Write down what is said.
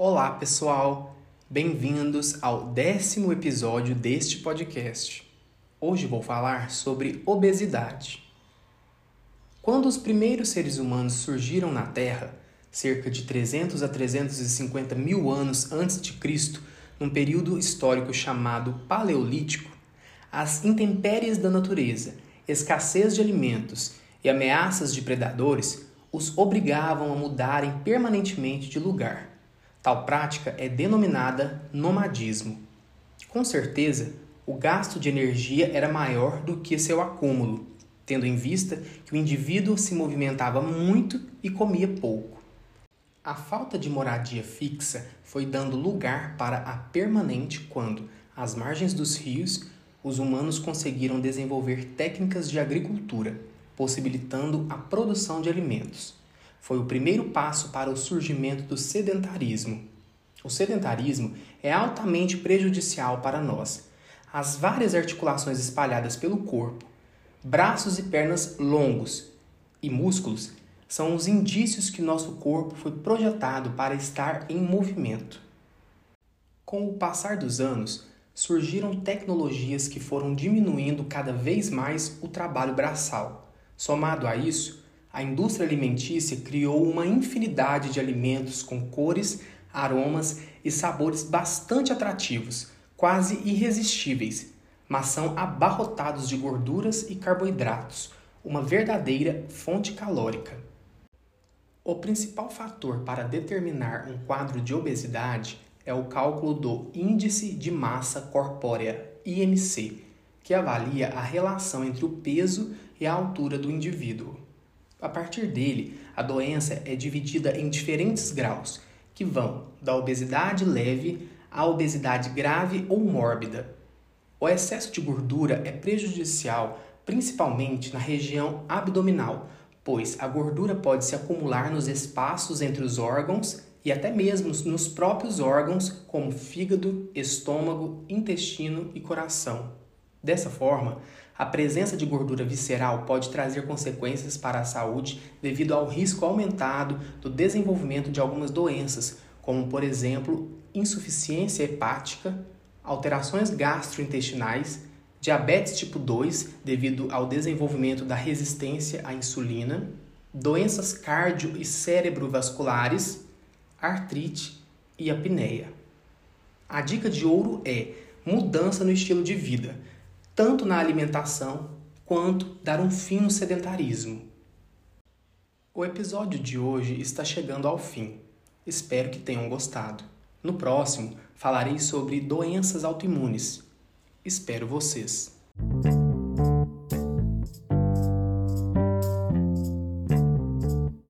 Olá, pessoal! Bem-vindos ao décimo episódio deste podcast. Hoje vou falar sobre obesidade. Quando os primeiros seres humanos surgiram na Terra, cerca de 300 a 350 mil anos antes de Cristo, num período histórico chamado Paleolítico, as intempéries da natureza, escassez de alimentos e ameaças de predadores os obrigavam a mudarem permanentemente de lugar. Tal prática é denominada nomadismo. Com certeza, o gasto de energia era maior do que seu acúmulo, tendo em vista que o indivíduo se movimentava muito e comia pouco. A falta de moradia fixa foi dando lugar para a permanente quando, às margens dos rios, os humanos conseguiram desenvolver técnicas de agricultura, possibilitando a produção de alimentos. Foi o primeiro passo para o surgimento do sedentarismo. O sedentarismo é altamente prejudicial para nós. As várias articulações espalhadas pelo corpo, braços e pernas longos e músculos são os indícios que nosso corpo foi projetado para estar em movimento. Com o passar dos anos, surgiram tecnologias que foram diminuindo cada vez mais o trabalho braçal. Somado a isso, a indústria alimentícia criou uma infinidade de alimentos com cores, aromas e sabores bastante atrativos, quase irresistíveis, mas são abarrotados de gorduras e carboidratos, uma verdadeira fonte calórica. O principal fator para determinar um quadro de obesidade é o cálculo do Índice de Massa Corpórea, IMC, que avalia a relação entre o peso e a altura do indivíduo. A partir dele, a doença é dividida em diferentes graus, que vão da obesidade leve à obesidade grave ou mórbida. O excesso de gordura é prejudicial principalmente na região abdominal, pois a gordura pode se acumular nos espaços entre os órgãos e até mesmo nos próprios órgãos, como fígado, estômago, intestino e coração. Dessa forma, a presença de gordura visceral pode trazer consequências para a saúde devido ao risco aumentado do desenvolvimento de algumas doenças, como, por exemplo, insuficiência hepática, alterações gastrointestinais, diabetes tipo 2 devido ao desenvolvimento da resistência à insulina, doenças cardio e cerebrovasculares, artrite e apneia. A dica de ouro é mudança no estilo de vida tanto na alimentação quanto dar um fim no sedentarismo. O episódio de hoje está chegando ao fim. Espero que tenham gostado. No próximo, falarei sobre doenças autoimunes. Espero vocês!